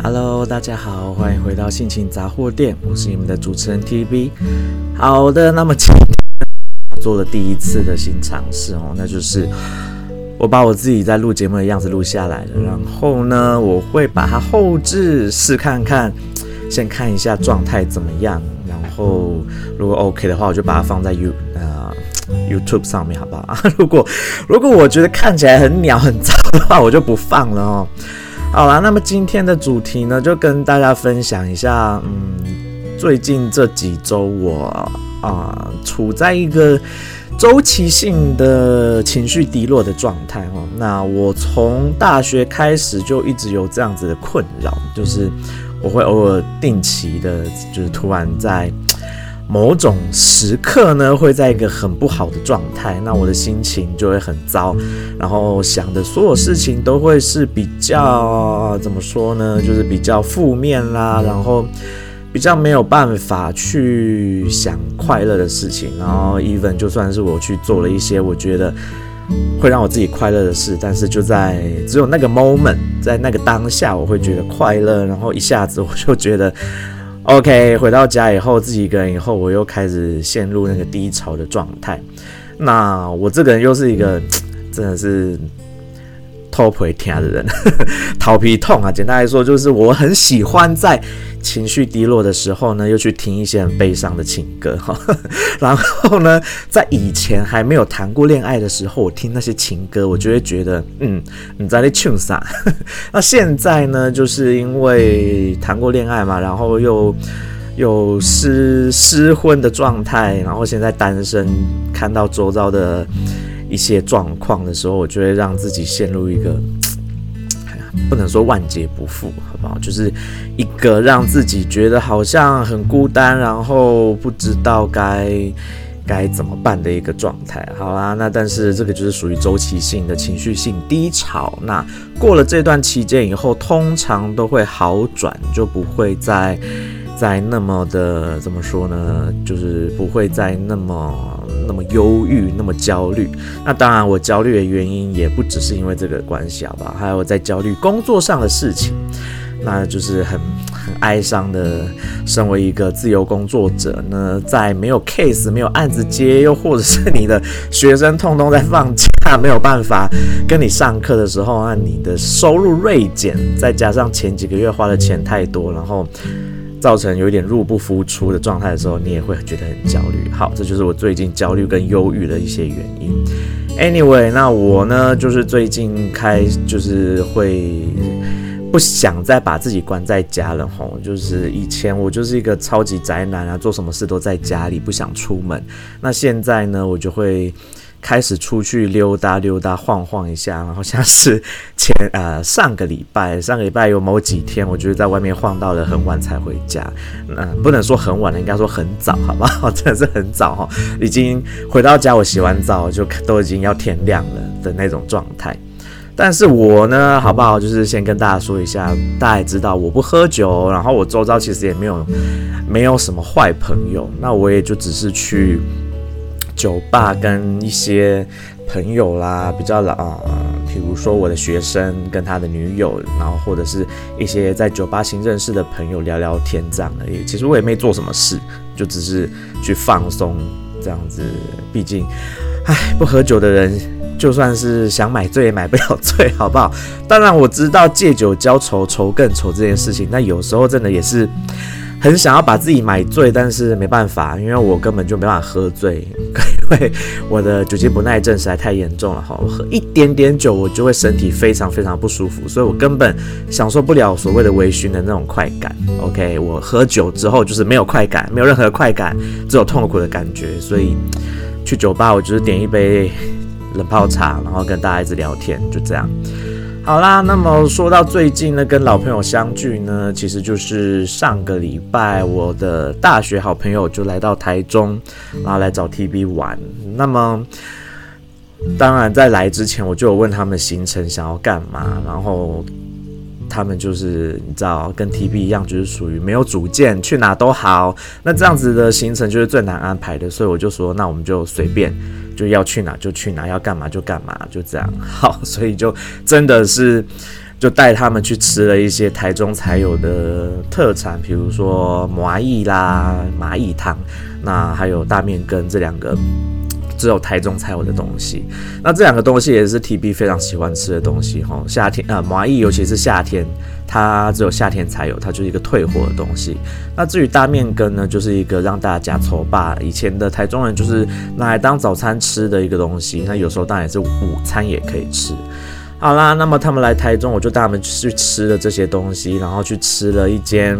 Hello，大家好，欢迎回到性情杂货店，我是你们的主持人 TB。好的，那么今天我做了第一次的新尝试哦，那就是我把我自己在录节目的样子录下来了，然后呢，我会把它后置试看看，先看一下状态怎么样，然后如果 OK 的话，我就把它放在 You 呃 YouTube 上面，好不好？如果如果我觉得看起来很鸟很糟的话，我就不放了哦。好啦，那么今天的主题呢，就跟大家分享一下，嗯，最近这几周我啊、呃，处在一个周期性的情绪低落的状态哦。那我从大学开始就一直有这样子的困扰，就是我会偶尔定期的，就是突然在。某种时刻呢，会在一个很不好的状态，那我的心情就会很糟，然后想的所有事情都会是比较怎么说呢，就是比较负面啦，然后比较没有办法去想快乐的事情，然后 even 就算是我去做了一些我觉得会让我自己快乐的事，但是就在只有那个 moment，在那个当下，我会觉得快乐，然后一下子我就觉得。OK，回到家以后，自己一个人以后，我又开始陷入那个低潮的状态。那我这个人又是一个真的是偷不听的人，头皮痛啊！简单来说，就是我很喜欢在。情绪低落的时候呢，又去听一些很悲伤的情歌哈。然后呢，在以前还没有谈过恋爱的时候，我听那些情歌，我就会觉得，嗯，你在那唱啥？那现在呢，就是因为谈过恋爱嘛，然后又有失失婚的状态，然后现在单身，看到周遭的一些状况的时候，我就会让自己陷入一个。哎呀不能说万劫不复，好不好？就是一个让自己觉得好像很孤单，然后不知道该该怎么办的一个状态。好啦，那但是这个就是属于周期性的情绪性低潮。那过了这段期间以后，通常都会好转，就不会再再那么的怎么说呢？就是不会再那么。那么忧郁，那么焦虑。那当然，我焦虑的原因也不只是因为这个关系，好不好？还有我在焦虑工作上的事情，那就是很很哀伤的。身为一个自由工作者呢，在没有 case、没有案子接，又或者是你的学生通通在放假，没有办法跟你上课的时候，那你的收入锐减，再加上前几个月花的钱太多，然后。造成有一点入不敷出的状态的时候，你也会觉得很焦虑。好，这就是我最近焦虑跟忧郁的一些原因。Anyway，那我呢，就是最近开，就是会不想再把自己关在家了吼。就是以前我就是一个超级宅男啊，做什么事都在家里，不想出门。那现在呢，我就会。开始出去溜达溜达，晃晃一下，然后像是前呃上个礼拜，上个礼拜有某几天，我就是在外面晃到了很晚才回家。嗯、不能说很晚了，应该说很早，好不好？真的是很早哈，已经回到家，我洗完澡就都已经要天亮了的那种状态。但是我呢，好不好？就是先跟大家说一下，大家也知道我不喝酒，然后我周遭其实也没有没有什么坏朋友，那我也就只是去。酒吧跟一些朋友啦，比较老，比如说我的学生跟他的女友，然后或者是一些在酒吧新认识的朋友聊聊天这样而已。其实我也没做什么事，就只是去放松这样子。毕竟，唉，不喝酒的人，就算是想买醉也买不了醉，好不好？当然我知道借酒浇愁，愁更愁这件事情，那有时候真的也是。很想要把自己买醉，但是没办法，因为我根本就没办法喝醉，因为我的酒精不耐症实在太严重了哈。我喝一点点酒，我就会身体非常非常不舒服，所以我根本享受不了所谓的微醺的那种快感。OK，我喝酒之后就是没有快感，没有任何快感，只有痛苦的感觉。所以去酒吧，我就是点一杯冷泡茶，然后跟大家一直聊天，就这样。好啦，那么说到最近呢，跟老朋友相聚呢，其实就是上个礼拜，我的大学好朋友就来到台中，然后来找 TB 玩。那么，当然在来之前，我就有问他们行程想要干嘛，然后他们就是你知道，跟 TB 一样，就是属于没有主见，去哪都好。那这样子的行程就是最难安排的，所以我就说，那我们就随便。就要去哪就去哪，要干嘛就干嘛，就这样。好，所以就真的是就带他们去吃了一些台中才有的特产，比如说麻薏啦、蚂蚁汤，那还有大面羹这两个。只有台中才有的东西，那这两个东西也是 TB 非常喜欢吃的东西哈。夏天呃，麻薏尤其是夏天，它只有夏天才有，它就是一个退火的东西。那至于大面羹呢，就是一个让大家搓吧。以前的台中人就是拿来当早餐吃的一个东西，那有时候当然也是午餐也可以吃。好啦，那么他们来台中，我就带他们去吃了这些东西，然后去吃了一间。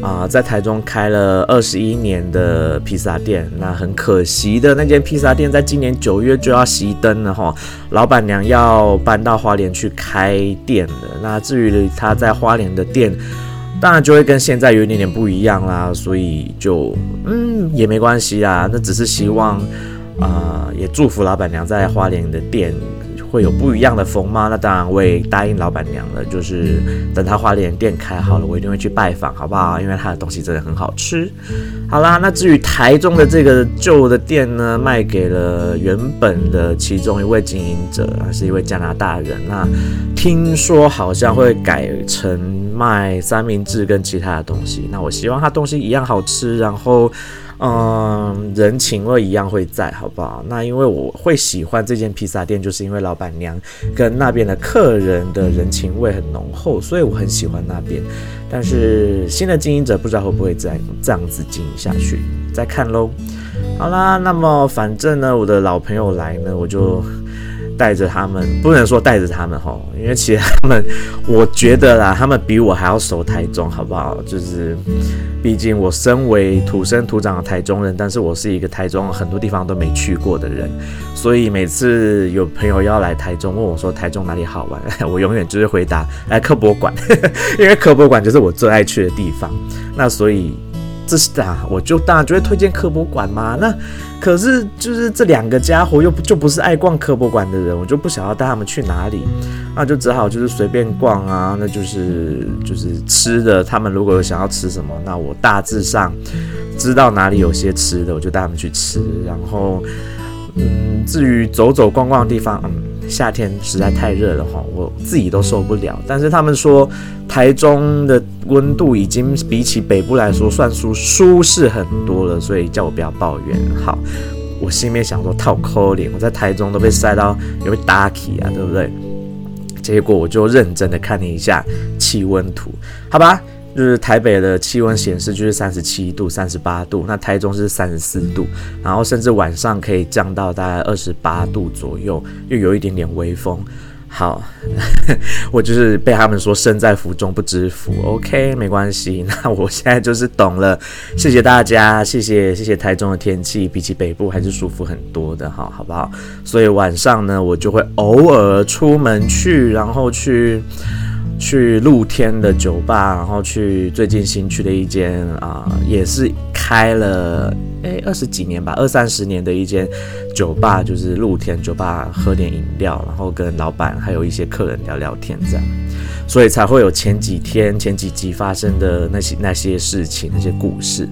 啊、在台中开了二十一年的披萨店，那很可惜的那间披萨店，在今年九月就要熄灯了哈。老板娘要搬到花莲去开店了。那至于她在花莲的店，当然就会跟现在有一点点不一样啦。所以就嗯也没关系啦，那只是希望啊、也祝福老板娘在花莲的店。会有不一样的风吗？那当然，我也答应老板娘了，就是等她花莲店开好了，我一定会去拜访，好不好？因为她的东西真的很好吃。好啦，那至于台中的这个旧的店呢，卖给了原本的其中一位经营者，是一位加拿大人。那听说好像会改成卖三明治跟其他的东西。那我希望他东西一样好吃，然后。嗯，人情味一样会在，好不好？那因为我会喜欢这间披萨店，就是因为老板娘跟那边的客人的人情味很浓厚，所以我很喜欢那边。但是新的经营者不知道会不会再这样子经营下去，再看喽。好啦，那么反正呢，我的老朋友来呢，我就。带着他们，不能说带着他们吼，因为其实他们，我觉得啦，他们比我还要熟台中，好不好？就是，毕竟我身为土生土长的台中人，但是我是一个台中很多地方都没去过的人，所以每次有朋友要来台中问我说台中哪里好玩，我永远就是回答来科博馆，因为科博馆就是我最爱去的地方。那所以。这是啊，我就当然就会推荐科博馆嘛。那可是就是这两个家伙又就不是爱逛科博馆的人，我就不想要带他们去哪里，那就只好就是随便逛啊。那就是就是吃的，他们如果有想要吃什么，那我大致上知道哪里有些吃的，我就带他们去吃。然后嗯，至于走走逛逛的地方，嗯。夏天实在太热了哈，我自己都受不了。但是他们说台中的温度已经比起北部来说算舒舒适很多了，所以叫我不要抱怨。好，我心里面想说套抠脸，我在台中都被晒到有点打起啊，对不对？结果我就认真的看了一下气温图，好吧。就是台北的气温显示就是三十七度、三十八度，那台中是三十四度，然后甚至晚上可以降到大概二十八度左右，又有一点点微风。好，我就是被他们说身在福中不知福，OK，没关系。那我现在就是懂了，谢谢大家，谢谢谢谢台中的天气比起北部还是舒服很多的哈，好不好？所以晚上呢，我就会偶尔出门去，然后去。去露天的酒吧，然后去最近新去的一间啊、也是开了诶二十几年吧，二三十年的一间酒吧，就是露天酒吧，喝点饮料，然后跟老板还有一些客人聊聊天这样，所以才会有前几天前几集发生的那些那些事情那些故事。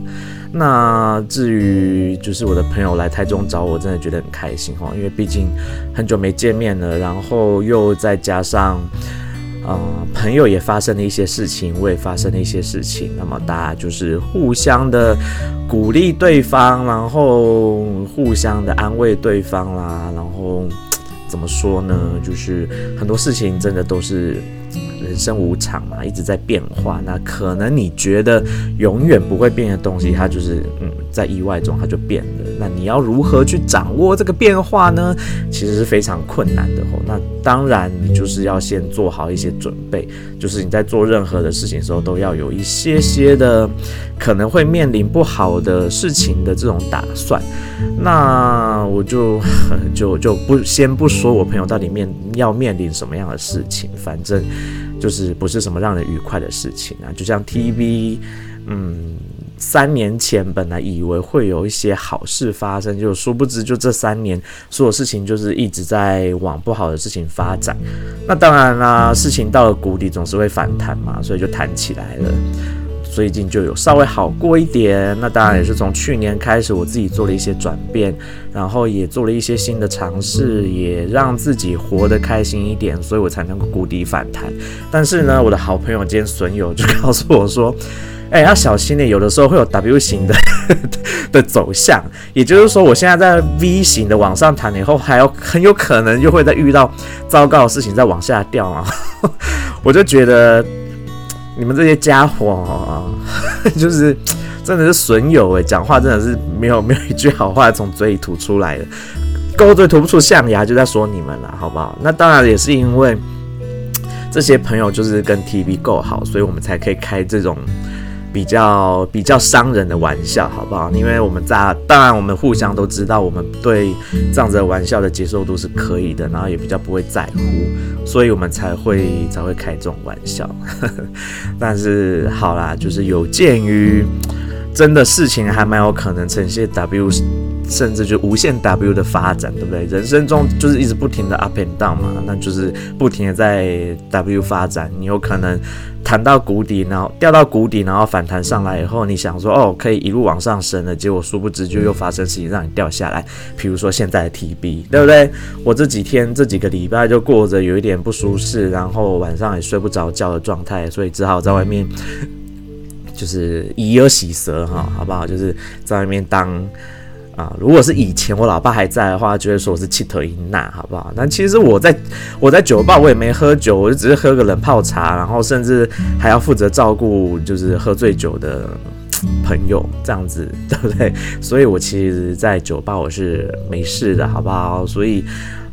那至于就是我的朋友来台中找我，真的觉得很开心哈，因为毕竟很久没见面了，然后又再加上。呃，朋友也发生了一些事情，我也发生了一些事情，那么大家就是互相的鼓励对方，然后互相的安慰对方啦，然后怎么说呢？就是很多事情真的都是。人生无常嘛，一直在变化。那可能你觉得永远不会变的东西，它就是嗯，在意外中它就变了。那你要如何去掌握这个变化呢？其实是非常困难的吼。那当然，你就是要先做好一些准备，就是你在做任何的事情的时候，都要有一些些的可能会面临不好的事情的这种打算。那我就就就不先不说我朋友到底面要面临什么样的事情，反正。就是不是什么让人愉快的事情啊，就像 TV，嗯，三年前本来以为会有一些好事发生，就殊不知就这三年所有事情就是一直在往不好的事情发展。那当然啦，事情到了谷底总是会反弹嘛，所以就弹起来了。最近就有稍微好过一点。那当然也是从去年开始，我自己做了一些转变，然后也做了一些新的尝试，也让自己活得开心一点，所以我才能够谷底反弹。但是呢，我的好朋友兼损友就告诉我说。哎、要小心点，有的时候会有 W 型的的走向，也就是说，我现在在 V 型的往上弹以后，还有很有可能又会再遇到糟糕的事情再往下掉啊！我就觉得你们这些家伙，就是真的是损友哎，讲话真的是没有 没有一句好话从嘴里吐出来的，勾嘴吐不出象牙，就在说你们了，好不好？那当然也是因为这些朋友就是跟 TV 够好，所以我们才可以开这种。比较比较伤人的玩笑，好不好？因为我们在当然我们互相都知道，我们对这样子的玩笑的接受度是可以的，然后也比较不会在乎，所以我们才会才会开这种玩笑。但是好啦，就是有鉴于真的事情还蛮有可能呈现 W，甚至就无限 W 的发展，对不对？人生中就是一直不停的 up and down 嘛，那就是不停的在 W 发展，你有可能。弹到谷底，然后掉到谷底，然后反弹上来以后，你想说哦，可以一路往上升了，结果殊不知就又发生事情让你掉下来。比如说现在的 TB，对不对？我这几天这几个礼拜就过着有一点不舒适，然后晚上也睡不着觉的状态，所以只好在外面就是以耳洗舌哈，好不好？就是在外面当。啊，如果是以前我老爸还在的话，就会说我是气头一纳，好不好？但其实我在我在酒吧，我也没喝酒，我就只是喝个冷泡茶，然后甚至还要负责照顾就是喝醉酒的朋友，这样子，对不对？所以我其实，在酒吧我是没事的，好不好？所以。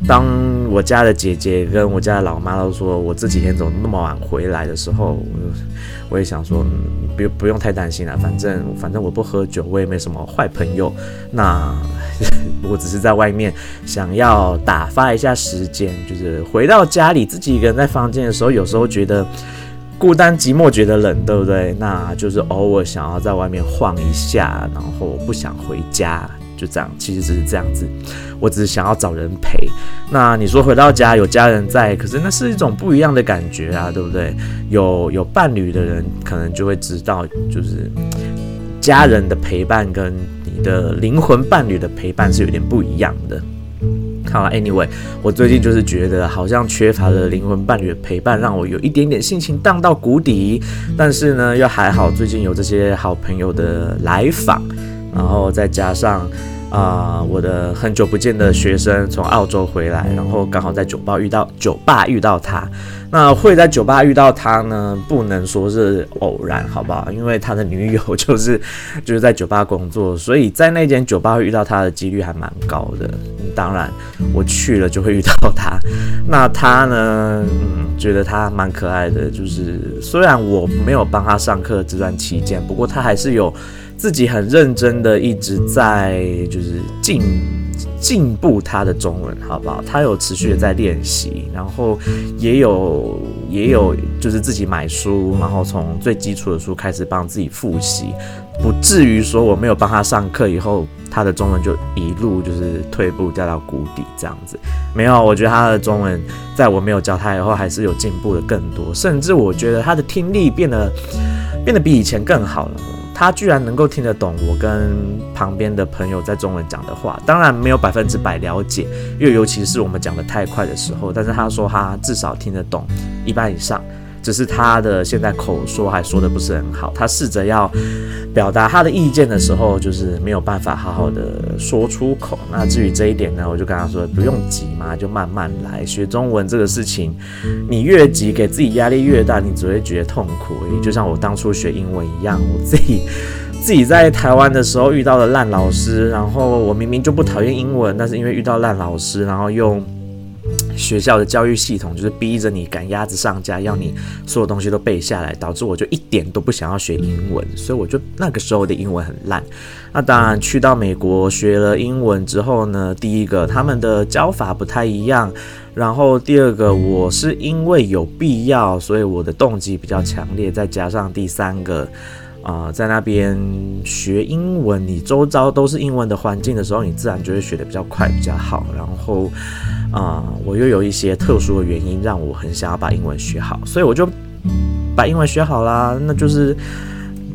当我家的姐姐跟我家的老妈都说我这几天怎么那么晚回来的时候，我也想说，不用不用太担心了，反正反正我不喝酒，我也没什么坏朋友。那 我只是在外面想要打发一下时间，就是回到家里自己一个人在房间的时候，有时候觉得孤单寂寞，觉得冷，对不对？那就是偶尔想要在外面晃一下，然后不想回家。就这样，其实只是这样子。我只是想要找人陪。那你说回到家有家人在，可是那是一种不一样的感觉啊，对不对？有有伴侣的人可能就会知道，就是家人的陪伴跟你的灵魂伴侣的陪伴是有点不一样的。好了，Anyway，我最近就是觉得好像缺乏了灵魂伴侣的陪伴，让我有一点点心情荡到谷底。但是呢，又还好，最近有这些好朋友的来访。然后再加上啊、我的很久不见的学生从澳洲回来，然后刚好在酒吧遇到酒吧遇到他。那会在酒吧遇到他呢，不能说是偶然，好不好？因为他的女友就是就是在酒吧工作，所以在那间酒吧遇到他的几率还蛮高的。当然，我去了就会遇到他。那他呢，嗯，觉得他蛮可爱的，就是虽然我没有帮他上课这段期间，不过他还是有。自己很认真的一直在就是进进步他的中文，好不好？他有持续的在练习，然后也有也有就是自己买书，然后从最基础的书开始帮自己复习，不至于说我没有帮他上课以后，他的中文就一路就是退步掉到谷底这样子。没有，我觉得他的中文在我没有教他以后，还是有进步的更多，甚至我觉得他的听力变得变得比以前更好了。他居然能够听得懂我跟旁边的朋友在中文讲的话，当然没有百分之百了解，因为尤其是我们讲的太快的时候。但是他说他至少听得懂一半以上。只是他的现在口说还说得不是很好，他试着要表达他的意见的时候，就是没有办法好好的说出口。那至于这一点呢，我就跟他说不用急嘛，就慢慢来。学中文这个事情，你越急，给自己压力越大，你只会觉得痛苦。就像我当初学英文一样，我自己 自己在台湾的时候遇到了烂老师，然后我明明就不讨厌英文，但是因为遇到烂老师，然后又。学校的教育系统就是逼着你赶鸭子上架，要你所有东西都背下来，导致我就一点都不想要学英文，所以我就那个时候的英文很烂。那当然去到美国学了英文之后呢，第一个他们的教法不太一样，然后第二个我是因为有必要，所以我的动机比较强烈，再加上第三个。啊、在那边学英文，你周遭都是英文的环境的时候，你自然就会学得比较快，比较好。然后，啊、我又有一些特殊的原因，让我很想要把英文学好，所以我就把英文学好啦。那就是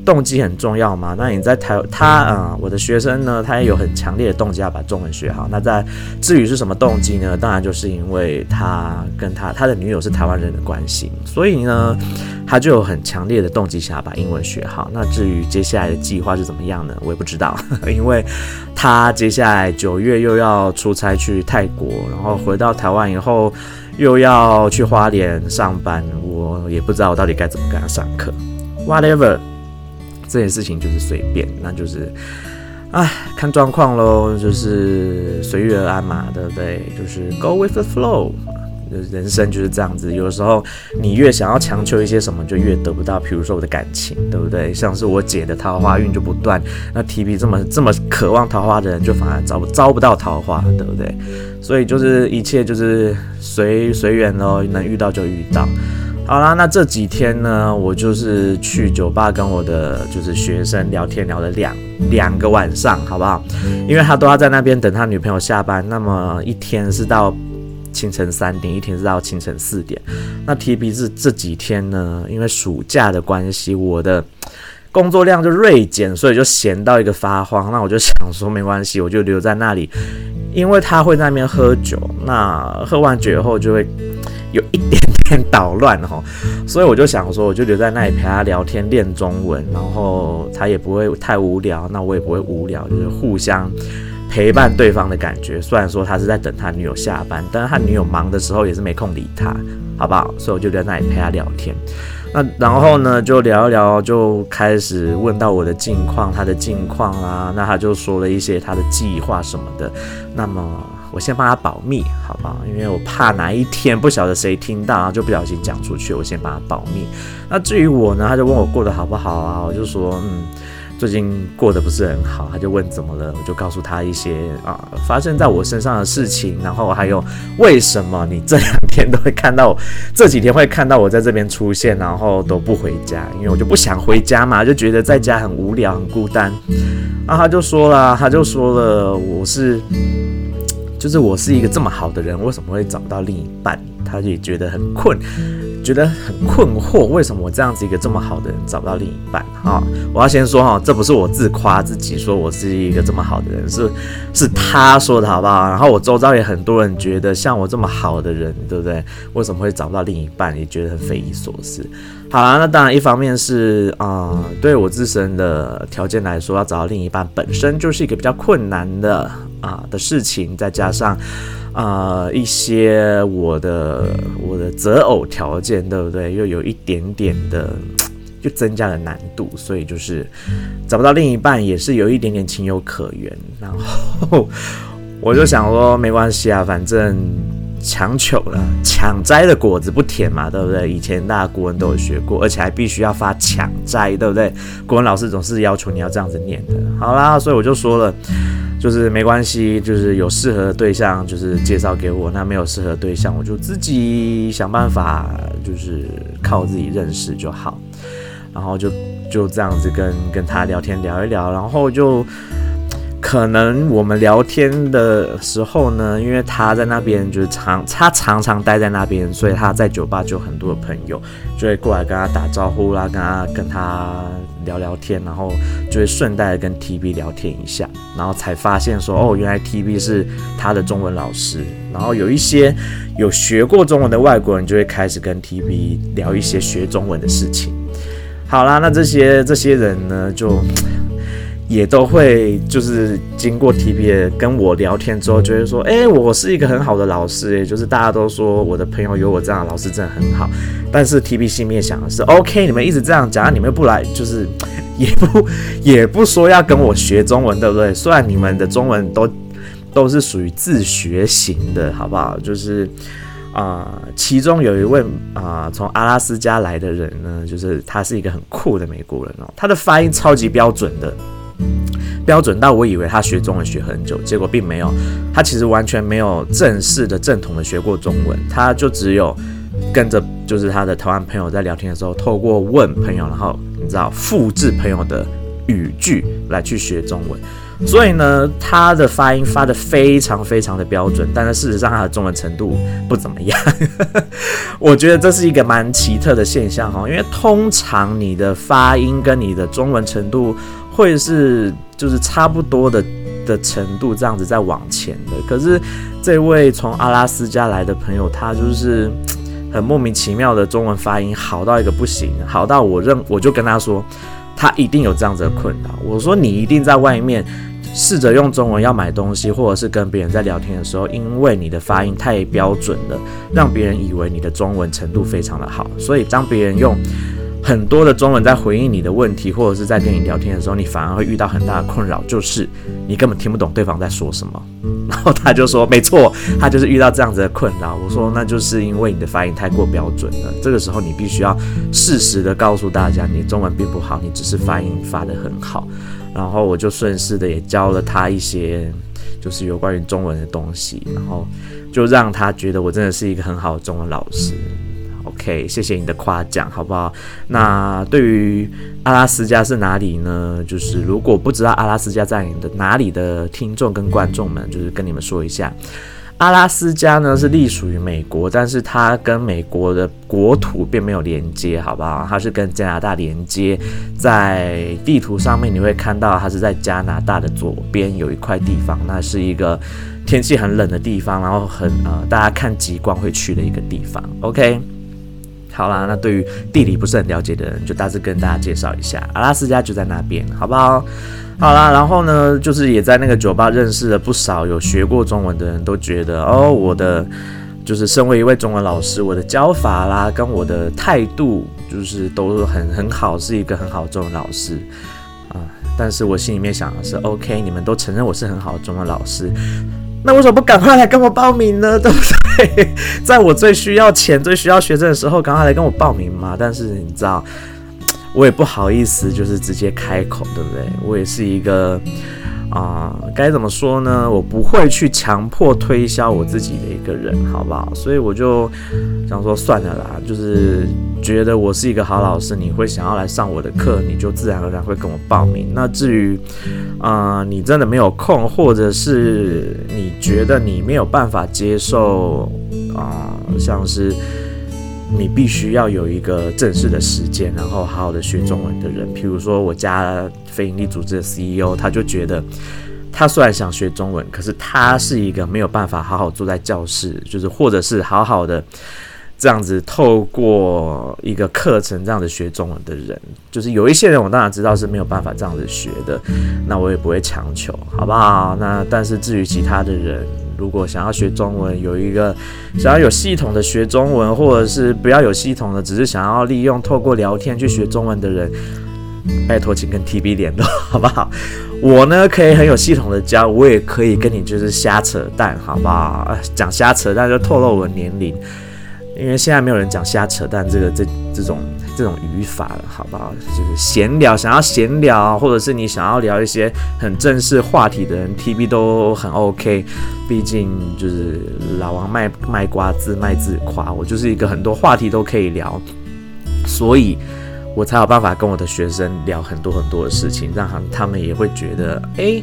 动机很重要嘛。那你在台他啊、嗯，我的学生呢，他也有很强烈的动机要把中文学好。那在至于是什么动机呢？当然就是因为他跟他他的女友是台湾人的关系，所以呢，他就有很强烈的动机想要把英文学好。那至于接下来的计划是怎么样呢？我也不知道，因为他接下来九月又要出差去泰国，然后回到台湾以后又要去花莲上班，我也不知道我到底该怎么跟他上课。Whatever，这件事情就是随便，那就是，哎，看状况喽，就是随遇而安嘛，对不对？就是 Go with the flow，人生就是这样子。有时候你越想要强求一些什么，就越得不到。比如说我的感情，对不对？像是我姐的桃花运就不断，那 TB 这么这么渴望桃花的人，就反而招不招不到桃花，对不对？所以就是一切就是随随缘喽，能遇到就遇到。好啦，那这几天呢，我就是去酒吧跟我的就是学生聊天，聊了两两个晚上，好不好？因为他都要在那边等他女朋友下班，那么一天是到清晨三点，一天是到清晨四点。那 TB 是这几天呢，因为暑假的关系，我的工作量就锐减，所以就闲到一个发慌。那我就想说，没关系，我就留在那里，因为他会在那边喝酒，那喝完酒以后就会有一点。点捣乱哈，所以我就想说，我就留在那里陪他聊天练中文，然后他也不会太无聊，那我也不会无聊，就是互相陪伴对方的感觉。虽然说他是在等他女友下班，但是他女友忙的时候也是没空理他，好不好？所以我就留在那里陪他聊天。那然后呢，就聊一聊，就开始问到我的近况，他的近况啊，那他就说了一些他的计划什么的。那么。我先帮他保密，好不好？因为我怕哪一天不晓得谁听到，然后就不小心讲出去。我先帮他保密。那至于我呢，他就问我过得好不好啊？我就说，嗯，最近过得不是很好。他就问怎么了，我就告诉他一些啊发生在我身上的事情，然后还有为什么你这两天都会看到我，这几天会看到我在这边出现，然后都不回家，因为我就不想回家嘛，就觉得在家很无聊、很孤单。啊他就说了，他就说了，我是。就是我是一个这么好的人，为什么会找不到另一半？他也觉得很困，觉得很困惑，为什么我这样子一个这么好的人找不到另一半？哈，我要先说哈，这不是我自夸自己说我是一个这么好的人，是是他说的好不好？然后我周遭也很多人觉得像我这么好的人，对不对？为什么会找不到另一半？也觉得很匪夷所思。好啦，那当然一方面是啊、对我自身的条件来说，要找到另一半本身就是一个比较困难的。啊的事情，再加上啊、一些我的我的择偶条件，对不对？又有一点点的，就增加了难度，所以就是找不到另一半，也是有一点点情有可原。然后 我就想说，没关系啊，反正。强求了，抢摘的果子不甜嘛，对不对？以前大家国文都有学过，而且还必须要发抢摘，对不对？国文老师总是要求你要这样子念的。好啦，所以我就说了，就是没关系，就是有适合的对象，就是介绍给我；那没有适合的对象，我就自己想办法，就是靠自己认识就好。然后就就这样子跟跟他聊天聊一聊，然后就。可能我们聊天的时候呢，因为他在那边就是常他常常待在那边，所以他在酒吧就有很多的朋友就会过来跟他打招呼啦，跟他跟他聊聊天，然后就会顺带跟 TB 聊天一下，然后才发现说哦，原来 TB 是他的中文老师，然后有一些有学过中文的外国人就会开始跟 TB 聊一些学中文的事情。好啦，那这些这些人呢就。也都会就是经过 TB 跟我聊天之后，就会说，哎、我是一个很好的老师，也就是大家都说我的朋友有我这样的老师真的很好。但是 TB 心里面想的是，OK，你们一直这样讲，你们不来，就是也不也不说要跟我学中文，对不对？虽然你们的中文都都是属于自学型的，好不好？就是啊、其中有一位啊、从阿拉斯加来的人呢，就是他是一个很酷的美国人哦，他的发音超级标准的。标准到我以为他学中文学很久，结果并没有。他其实完全没有正式的、正统的学过中文，他就只有跟着就是他的台湾朋友在聊天的时候，透过问朋友，然后你知道复制朋友的语句来去学中文。所以呢，他的发音发得非常非常的标准，但是事实上他的中文程度不怎么样。我觉得这是一个蛮奇特的现象哈，因为通常你的发音跟你的中文程度会是就是差不多的的程度这样子在往前的。可是这位从阿拉斯加来的朋友，他就是很莫名其妙的中文发音好到一个不行，好到我认我就跟他说，他一定有这样子的困扰。我说你一定在外面。试着用中文要买东西，或者是跟别人在聊天的时候，因为你的发音太标准了，让别人以为你的中文程度非常的好，所以当别人用很多的中文在回应你的问题，或者是在跟你聊天的时候，你反而会遇到很大的困扰，就是你根本听不懂对方在说什么。然后他就说：“没错，他就是遇到这样子的困扰。”我说：“那就是因为你的发音太过标准了。这个时候你必须要适时的告诉大家，你中文并不好，你只是发音发得很好。”然后我就顺势的也教了他一些，就是有关于中文的东西，然后就让他觉得我真的是一个很好的中文老师。OK，谢谢你的夸奖，好不好？那对于阿拉斯加是哪里呢？就是如果不知道阿拉斯加在你的哪里的听众跟观众们，就是跟你们说一下。阿拉斯加呢是隶属于美国，但是它跟美国的国土并没有连接，好不好？它是跟加拿大连接，在地图上面你会看到它是在加拿大的左边有一块地方，那是一个天气很冷的地方，然后很呃大家看极光会去的一个地方。OK，好啦，那对于地理不是很了解的人，就大致跟大家介绍一下，阿拉斯加就在那边，好不好？好啦，然后呢，就是也在那个酒吧认识了不少有学过中文的人，都觉得哦，我的就是身为一位中文老师，我的教法啦，跟我的态度就是都很很好，是一个很好的中文老师啊。但是我心里面想的是，OK，你们都承认我是很好的中文老师，那为什么不赶快来跟我报名呢？对不对？在我最需要钱、最需要学生的时候，赶快来跟我报名嘛。但是你知道。我也不好意思，就是直接开口，对不对？我也是一个啊，该怎么说呢？我不会去强迫推销我自己的一个人，好不好？所以我就想说算了啦，就是觉得我是一个好老师，你会想要来上我的课，你就自然而然会跟我报名。那至于啊，你真的没有空，或者是你觉得你没有办法接受啊，像是。你必须要有一个正式的时间，然后好好的学中文的人。譬如说，我家非营利组织的 CEO，他就觉得，他虽然想学中文，可是他是一个没有办法好好坐在教室，就是或者是好好的这样子透过一个课程这样子学中文的人。就是有一些人，我当然知道是没有办法这样子学的，那我也不会强求，好不好？那但是至于其他的人。如果想要学中文，有一个想要有系统的学中文，或者是不要有系统的，只是想要利用透过聊天去学中文的人，拜托请跟 TB 联络，好不好？我呢可以很有系统的教，我也可以跟你就是瞎扯淡，好不好？讲瞎扯淡就透露我年龄。因为现在没有人讲瞎扯淡这个这这种这种语法了，好不好？就是闲聊，想要闲聊，或者是你想要聊一些很正式话题的人，TB 都很 OK。毕竟就是老王卖卖瓜，自卖自夸，我就是一个很多话题都可以聊，所以我才有办法跟我的学生聊很多很多的事情，让他们也会觉得，哎。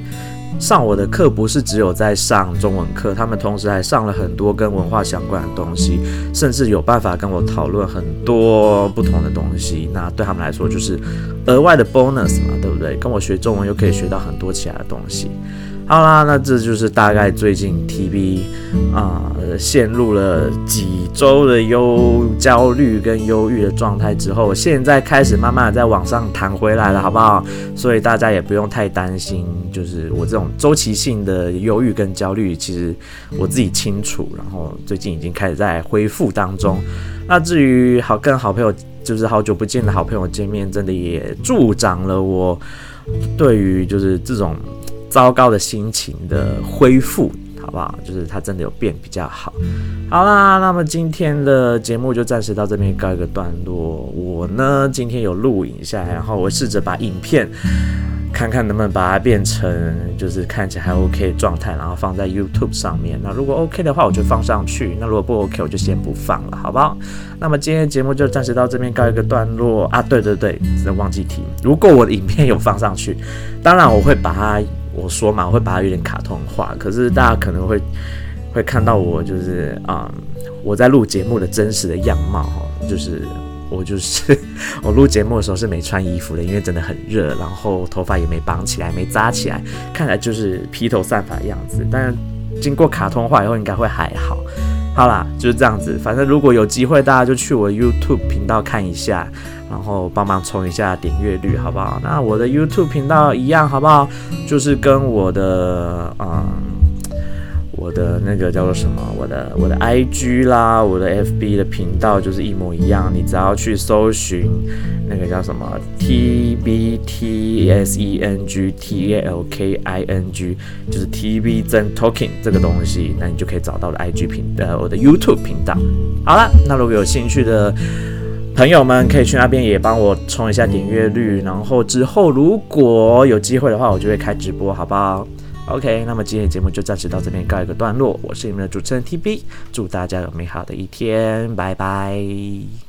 上我的课不是只有在上中文课，他们同时还上了很多跟文化相关的东西，甚至有办法跟我讨论很多不同的东西。那对他们来说就是额外的 bonus 嘛，对不对？跟我学中文又可以学到很多其他的东西。好啦，那这就是大概最近 TB 啊、陷入了几周的忧焦虑跟忧郁的状态之后，现在开始慢慢在往上弹回来了，好不好？所以大家也不用太担心，就是我这种周期性的忧郁跟焦虑，其实我自己清楚。然后最近已经开始在恢复当中。那至于好跟好朋友，就是好久不见的好朋友见面，真的也助长了我对于就是这种。糟糕的心情的恢复，好不好？就是他真的有变比较好。好啦，那么今天的节目就暂时到这边告一个段落。我呢，今天有录影下来，然后我试着把影片看看能不能把它变成就是看起来还 OK 状态，然后放在 YouTube 上面。那如果 OK 的话，我就放上去；那如果不 OK，我就先不放了，好不好？那么今天的节目就暂时到这边告一个段落啊！对对对，真的忘记提，如果我的影片有放上去，当然我会把它。我说嘛，我会把它有点卡通化，可是大家可能会会看到我就是啊、嗯，我在录节目的真实的样貌哈，就是我就是我录节目的时候是没穿衣服的，因为真的很热，然后头发也没绑起来，没扎起来，看起来就是披头散发的样子。但经过卡通化以后，应该会还好。好啦，就是这样子。反正如果有机会，大家就去我 YouTube 频道看一下，然后帮忙冲一下点阅率，好不好？那我的 YouTube 频道一样，好不好？就是跟我的嗯。我的那个叫做什么？我的我的 IG 啦，我的 FB 的频道就是一模一样。你只要去搜寻那个叫什么 TBTSENGTALKING，就是 TB Zen Talking 这个东西，那你就可以找到了 IG 频道，我的 YouTube 频道。好了，那如果有兴趣的朋友们，可以去那边也帮我冲一下点阅率。然后之后如果有机会的话，我就会开直播，好不好？OK，那么今天的节目就暂时到这边告一个段落。我是你们的主持人 TB，祝大家有美好的一天，拜拜。